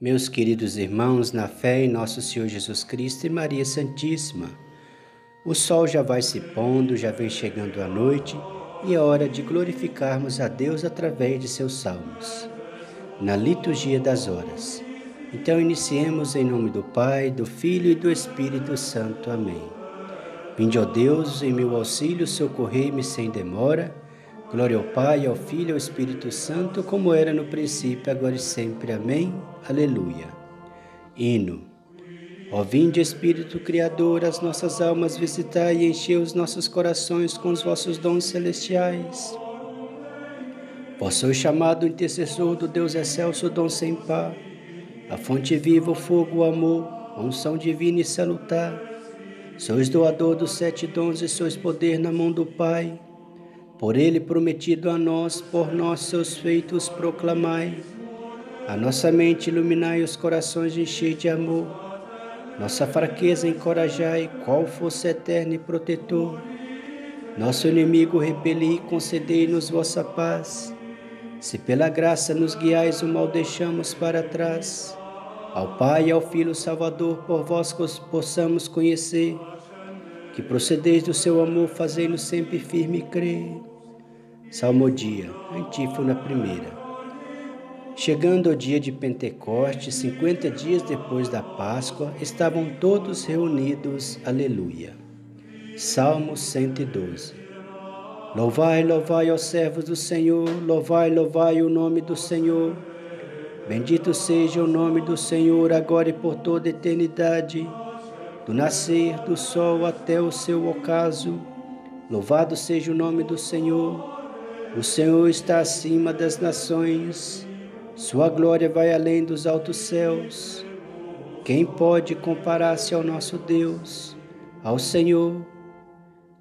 Meus queridos irmãos, na fé em nosso Senhor Jesus Cristo e Maria Santíssima, o sol já vai se pondo, já vem chegando a noite e é hora de glorificarmos a Deus através de seus salmos, na liturgia das horas. Então iniciemos em nome do Pai, do Filho e do Espírito Santo. Amém. Vinde, ó Deus, em meu auxílio, socorrei-me sem demora. Glória ao Pai, ao Filho e ao Espírito Santo, como era no princípio, agora e sempre. Amém. Aleluia. Hino. Ó vinde, Espírito Criador, as nossas almas visitai e enchei os nossos corações com os vossos dons celestiais. Vós sois chamado intercessor do Deus excelso, dom sem par, a fonte viva, o fogo, o amor, a unção divina e salutar. Sois doador dos sete dons e sois poder na mão do Pai por ele prometido a nós, por nós seus feitos proclamai. A nossa mente iluminai, os corações enchei de amor. Nossa fraqueza encorajai, qual fosse eterno e protetor. Nosso inimigo repeli, concedei-nos vossa paz. Se pela graça nos guiais, o mal deixamos para trás. Ao Pai e ao Filho Salvador, por vós possamos conhecer. Que procedeis do seu amor, fazei-nos sempre firme crer. Salmodia, antífona primeira. Chegando ao dia de Pentecostes, 50 dias depois da Páscoa, estavam todos reunidos. Aleluia. Salmo 112. Louvai, louvai, ó servos do Senhor, louvai, louvai o nome do Senhor. Bendito seja o nome do Senhor, agora e por toda eternidade, do nascer do sol até o seu ocaso. Louvado seja o nome do Senhor o Senhor está acima das nações, sua glória vai além dos altos céus. Quem pode comparar-se ao nosso Deus, ao Senhor,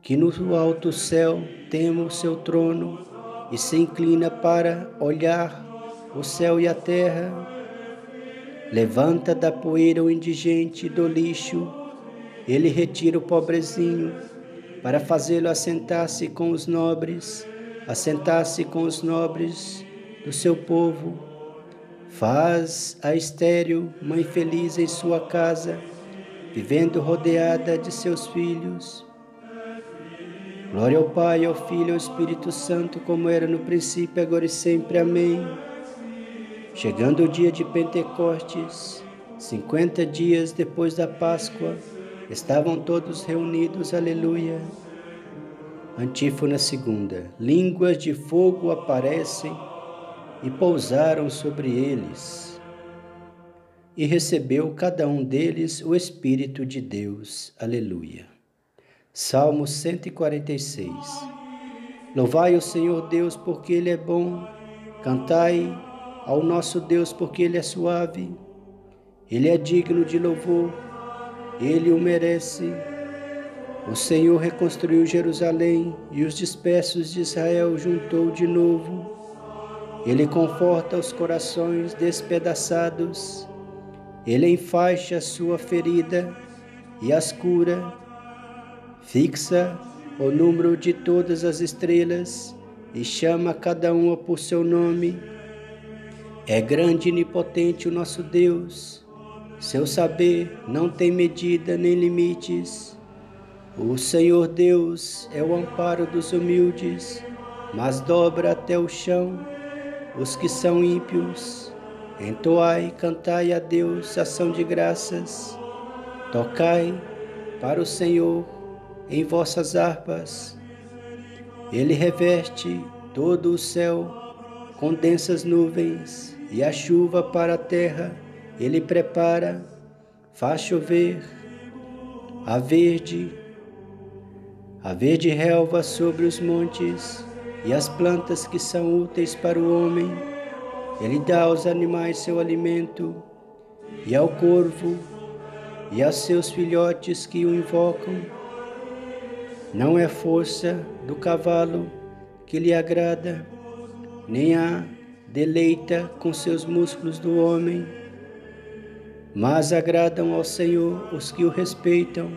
que no alto céu teme o seu trono e se inclina para olhar o céu e a terra? Levanta da poeira o indigente do lixo, ele retira o pobrezinho para fazê-lo assentar-se com os nobres assentar-se com os nobres do seu povo, faz a estéril mãe feliz em sua casa, vivendo rodeada de seus filhos. Glória ao Pai, ao Filho e ao Espírito Santo, como era no princípio, agora e sempre. Amém. Chegando o dia de Pentecostes, cinquenta dias depois da Páscoa, estavam todos reunidos, aleluia Antífona segunda. Línguas de fogo aparecem e pousaram sobre eles. E recebeu cada um deles o Espírito de Deus. Aleluia. Salmo 146. Louvai o Senhor Deus porque Ele é bom. Cantai ao nosso Deus porque Ele é suave. Ele é digno de louvor. Ele o merece o Senhor reconstruiu Jerusalém e os dispersos de Israel juntou de novo. Ele conforta os corações despedaçados. Ele enfaixa a sua ferida e as cura. Fixa o número de todas as estrelas e chama cada uma por seu nome. É grande e onipotente o nosso Deus. Seu saber não tem medida nem limites. O Senhor Deus é o amparo dos humildes, mas dobra até o chão os que são ímpios. Entoai, cantai a Deus ação de graças. Tocai para o Senhor em vossas harpas. Ele reveste todo o céu com densas nuvens e a chuva para a terra ele prepara, faz chover a verde a verde relva sobre os montes e as plantas que são úteis para o homem. Ele dá aos animais seu alimento e ao corvo e a seus filhotes que o invocam. Não é força do cavalo que lhe agrada, nem a deleita com seus músculos do homem, mas agradam ao Senhor os que o respeitam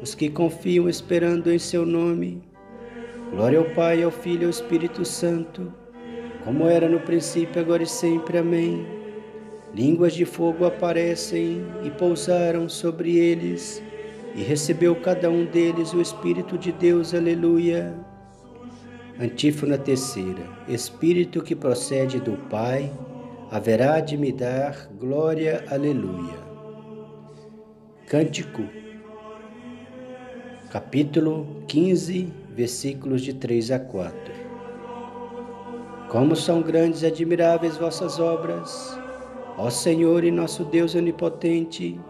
os que confiam esperando em seu nome. Glória ao Pai, ao Filho e ao Espírito Santo, como era no princípio, agora e sempre. Amém. Línguas de fogo aparecem e pousaram sobre eles, e recebeu cada um deles o Espírito de Deus, aleluia. Antífona terceira: Espírito que procede do Pai, haverá de me dar glória, aleluia. Cântico, capítulo 15, versículos de 3 a 4. Como são grandes e admiráveis vossas obras, ó Senhor e nosso Deus onipotente.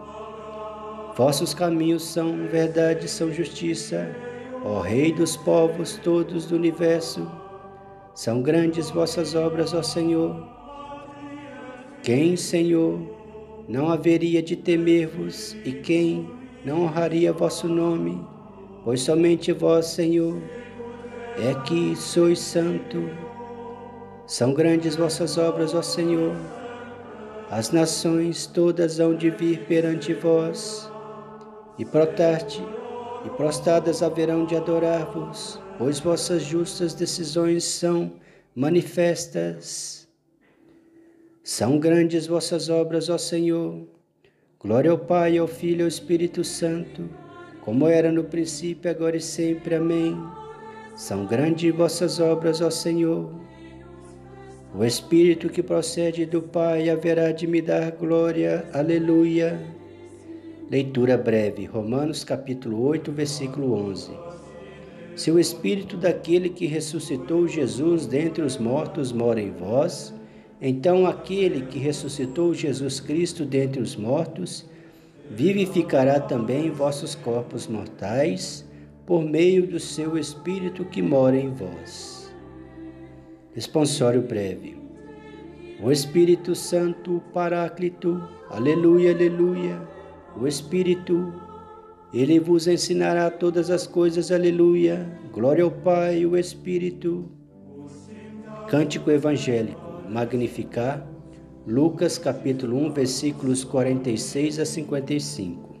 Vossos caminhos são verdade, são justiça Ó Rei dos povos todos do universo, são grandes vossas obras, ó Senhor. Quem, Senhor, não haveria de temer-vos e quem não honraria vosso nome? Pois somente vós, Senhor, é que sois santo. São grandes vossas obras, ó Senhor. As nações todas hão de vir perante vós e protar-te e prostradas haverão de adorar-vos, pois vossas justas decisões são manifestas. São grandes vossas obras, ó Senhor. Glória ao Pai, ao Filho e ao Espírito Santo, como era no princípio, agora e sempre. Amém. São grandes vossas obras, ó Senhor. O Espírito que procede do Pai haverá de me dar glória. Aleluia. Leitura breve, Romanos capítulo 8, versículo 11. Se o Espírito daquele que ressuscitou Jesus dentre os mortos mora em vós, então aquele que ressuscitou Jesus Cristo dentre os mortos vivificará também vossos corpos mortais por meio do seu Espírito que mora em vós. Responsório breve. O Espírito Santo, o Paráclito, aleluia, aleluia o Espírito, ele vos ensinará todas as coisas, aleluia. Glória ao Pai, o Espírito. Cântico evangélico, magnificar, Lucas capítulo 1, versículos 46 a 55.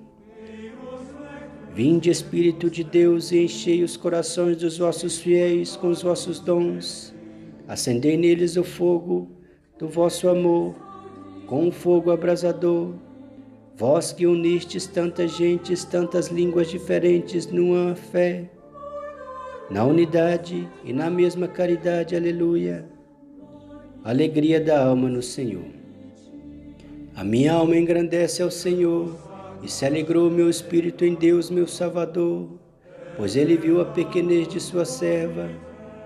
Vinde, Espírito de Deus, e enchei os corações dos vossos fiéis com os vossos dons. Acendei neles o fogo do vosso amor, com um fogo abrasador Vós que unistes tantas gentes, tantas línguas diferentes numa fé, na unidade e na mesma caridade, aleluia. Alegria da alma no Senhor. A minha alma engrandece ao Senhor e se alegrou meu espírito em Deus, meu Salvador, pois ele viu a pequenez de sua serva.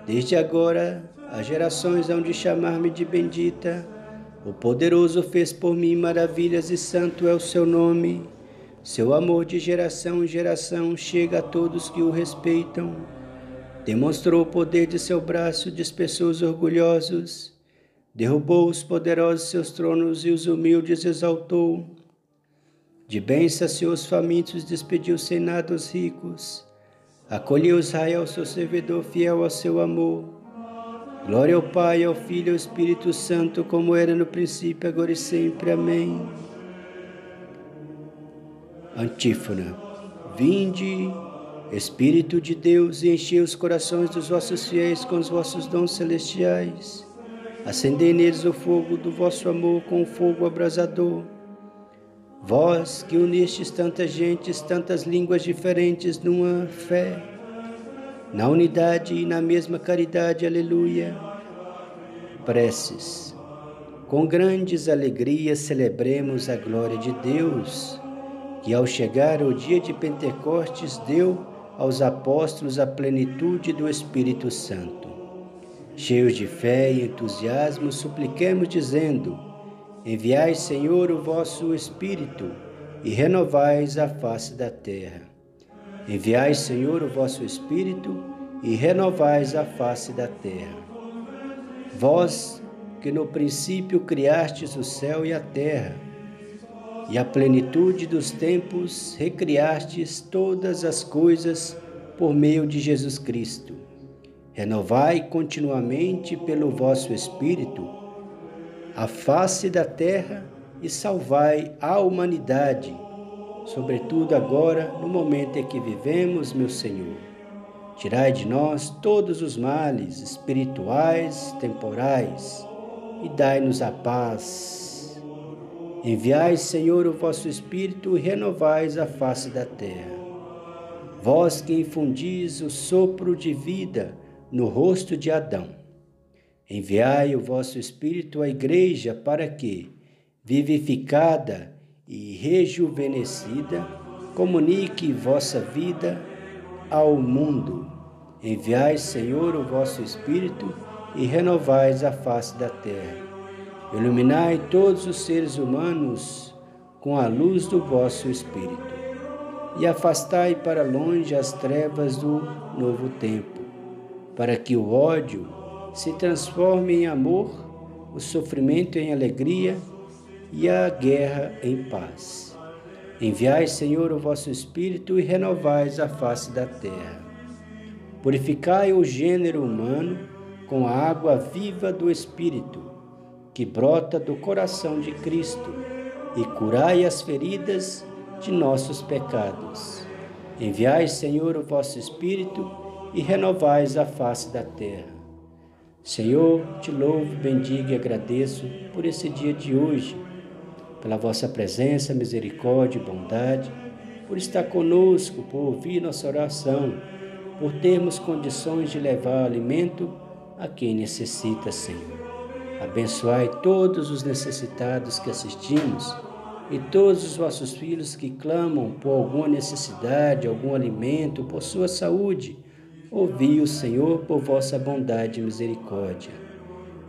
Desde agora as gerações hão de chamar-me de bendita. O poderoso fez por mim maravilhas e santo é o seu nome. Seu amor de geração em geração chega a todos que o respeitam. Demonstrou o poder de seu braço, dispersou os orgulhosos, derrubou os poderosos seus tronos e os humildes exaltou. De bem saciou os famintos, despediu sem nada os ricos. Acolheu Israel, seu servidor fiel ao seu amor. Glória ao Pai, ao Filho e ao Espírito Santo, como era no princípio, agora e sempre. Amém. Antífona. Vinde, Espírito de Deus, e enchei os corações dos vossos fiéis com os vossos dons celestiais. Acendei neles o fogo do vosso amor com o fogo abrasador. Vós que unistes tantas gentes, tantas línguas diferentes numa fé, na unidade e na mesma caridade, aleluia. Preces. Com grandes alegrias celebremos a glória de Deus, que ao chegar o dia de Pentecostes deu aos apóstolos a plenitude do Espírito Santo. Cheios de fé e entusiasmo, supliquemos, dizendo: Enviai, Senhor, o vosso Espírito e renovais a face da terra. Enviai, Senhor, o vosso Espírito e renovais a face da terra. Vós que no princípio criastes o céu e a terra, e a plenitude dos tempos recriastes todas as coisas por meio de Jesus Cristo. Renovai continuamente pelo vosso Espírito a face da terra e salvai a humanidade sobretudo agora, no momento em que vivemos, meu Senhor. Tirai de nós todos os males espirituais, temporais, e dai-nos a paz. Enviai, Senhor, o vosso Espírito e renovais a face da terra. Vós que infundis o sopro de vida no rosto de Adão, enviai o vosso Espírito à Igreja para que, vivificada e rejuvenescida, comunique vossa vida ao mundo. Enviai, Senhor, o vosso Espírito e renovais a face da terra. Iluminai todos os seres humanos com a luz do vosso Espírito e afastai para longe as trevas do novo tempo, para que o ódio se transforme em amor, o sofrimento em alegria e a guerra em paz. Enviai, Senhor, o vosso Espírito e renovais a face da terra. Purificai o gênero humano com a água viva do Espírito, que brota do coração de Cristo, e curai as feridas de nossos pecados. Enviai, Senhor, o vosso Espírito e renovais a face da terra. Senhor, te louvo, bendigo e agradeço por esse dia de hoje, pela vossa presença, misericórdia e bondade, por estar conosco, por ouvir nossa oração, por termos condições de levar alimento a quem necessita, Senhor. Abençoai todos os necessitados que assistimos e todos os vossos filhos que clamam por alguma necessidade, algum alimento, por sua saúde, ouvi o Senhor por vossa bondade e misericórdia.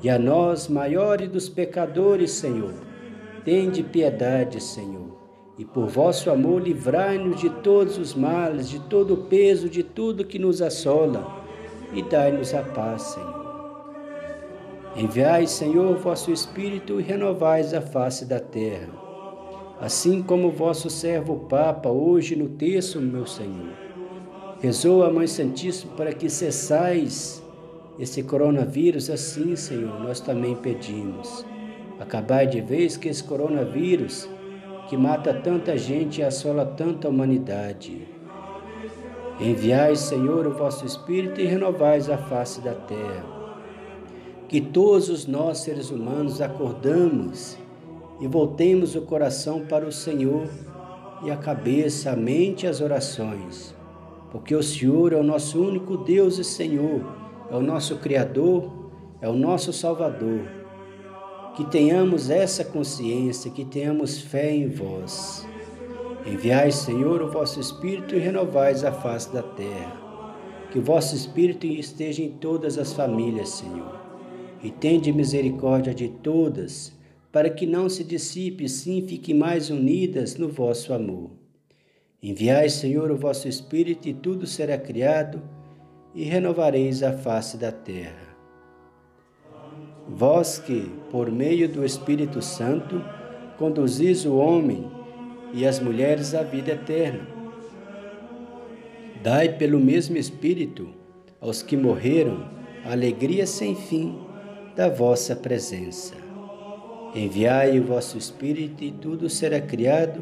E a nós, maiores dos pecadores, Senhor, tende piedade, Senhor, e por vosso amor livrai-nos de todos os males, de todo o peso, de tudo que nos assola, e dai-nos a paz, Senhor. Enviai, Senhor, vosso Espírito e renovais a face da terra assim como vosso servo Papa, hoje no terço, meu Senhor. Rezou a Mãe Santíssima para que cessais esse coronavírus, assim, Senhor, nós também pedimos. Acabai de vez que esse coronavírus, que mata tanta gente e assola tanta humanidade. Enviai, Senhor, o vosso Espírito e renovais a face da terra. Que todos nós, seres humanos, acordamos e voltemos o coração para o Senhor e a cabeça, a mente e as orações, porque o Senhor é o nosso único Deus e Senhor, é o nosso Criador, é o nosso Salvador. Que tenhamos essa consciência, que tenhamos fé em vós. Enviai, Senhor, o vosso Espírito e renovais a face da terra. Que o vosso Espírito esteja em todas as famílias, Senhor. E tende misericórdia de todas para que não se dissipe, sim fiquem mais unidas no vosso amor. Enviai, Senhor, o vosso Espírito, e tudo será criado, e renovareis a face da terra. Vós que, por meio do Espírito Santo, conduzis o homem e as mulheres à vida eterna. Dai pelo mesmo Espírito aos que morreram a alegria sem fim da vossa presença. Enviai o vosso Espírito e tudo será criado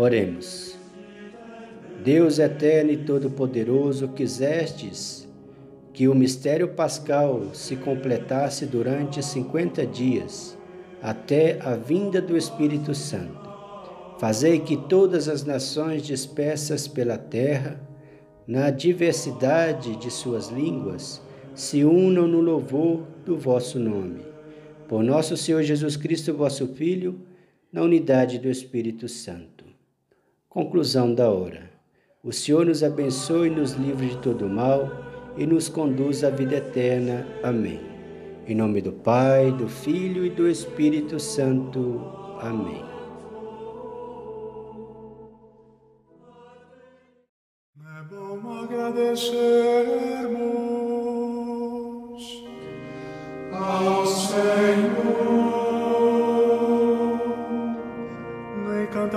Oremos. Deus eterno e todo-poderoso, quisestes que o mistério pascal se completasse durante cinquenta dias, até a vinda do Espírito Santo. Fazei que todas as nações dispersas pela terra, na diversidade de suas línguas, se unam no louvor do vosso nome. Por nosso Senhor Jesus Cristo, vosso Filho, na unidade do Espírito Santo. Conclusão da hora. O Senhor nos abençoe nos livre de todo mal e nos conduz à vida eterna. Amém. Em nome do Pai, do Filho e do Espírito Santo. Amém. É bom agradecermos ao Senhor.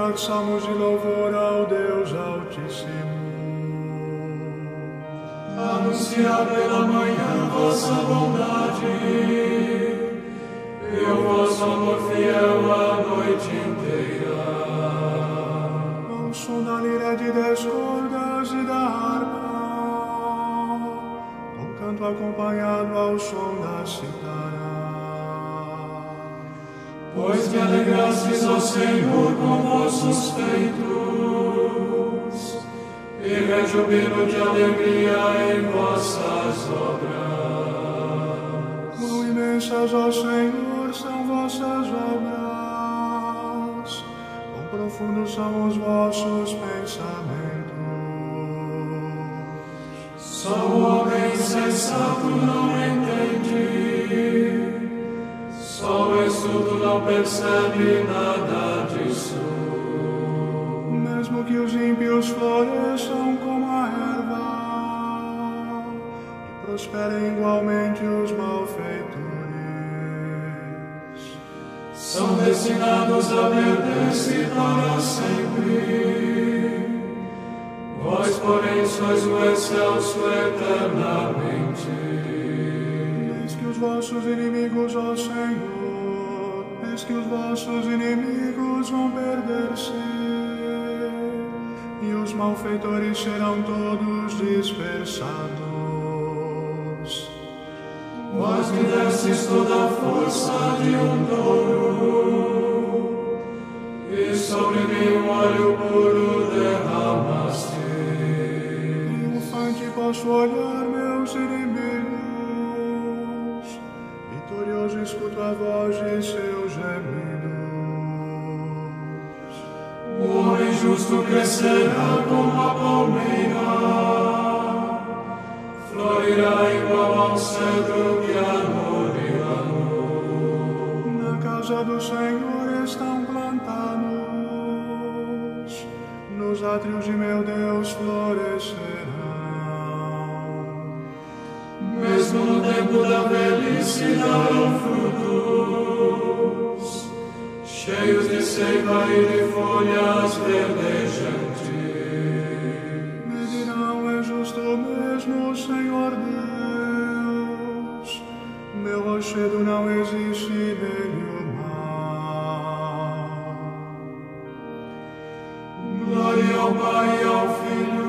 Cantar salmos de louvor ao Deus Altíssimo. Anunciar pela manhã vossa bondade e o vosso amor fiel a noite inteira. Ao som da lira de dez cordas e da harpa, com canto acompanhado ao som da citara. Pois que alegrastes ao Senhor com vossos feitos, e rejubilo de alegria em vossas obras. Quão imensas, ó Senhor, são vossas obras, quão profundos são os vossos pensamentos. Só o homem sensato não entende, só o estudo não percebe nada disso. Mesmo que os ímpios floresçam como a erva e prosperem igualmente os malfeitores. São destinados a perder-se para sempre. Vós, porém, sois o excelso eternamente. Vossos inimigos, ó Senhor, eis que os vossos inimigos vão perder-se, e os malfeitores serão todos dispersados. Vós me destes toda a força de um touro, e sobre mim um óleo puro derramaste. Triunfante posso olhar crescerá como a palmeira, florirá igual ao cedro que Líbano. Na casa do Senhor estão plantados, nos átrios de meu Deus florescerão. Mesmo no tempo da velhice darão frutos, cheios de seiva e de folhas verdejantes. Nele o mal. Glória ao Pai, ao Filho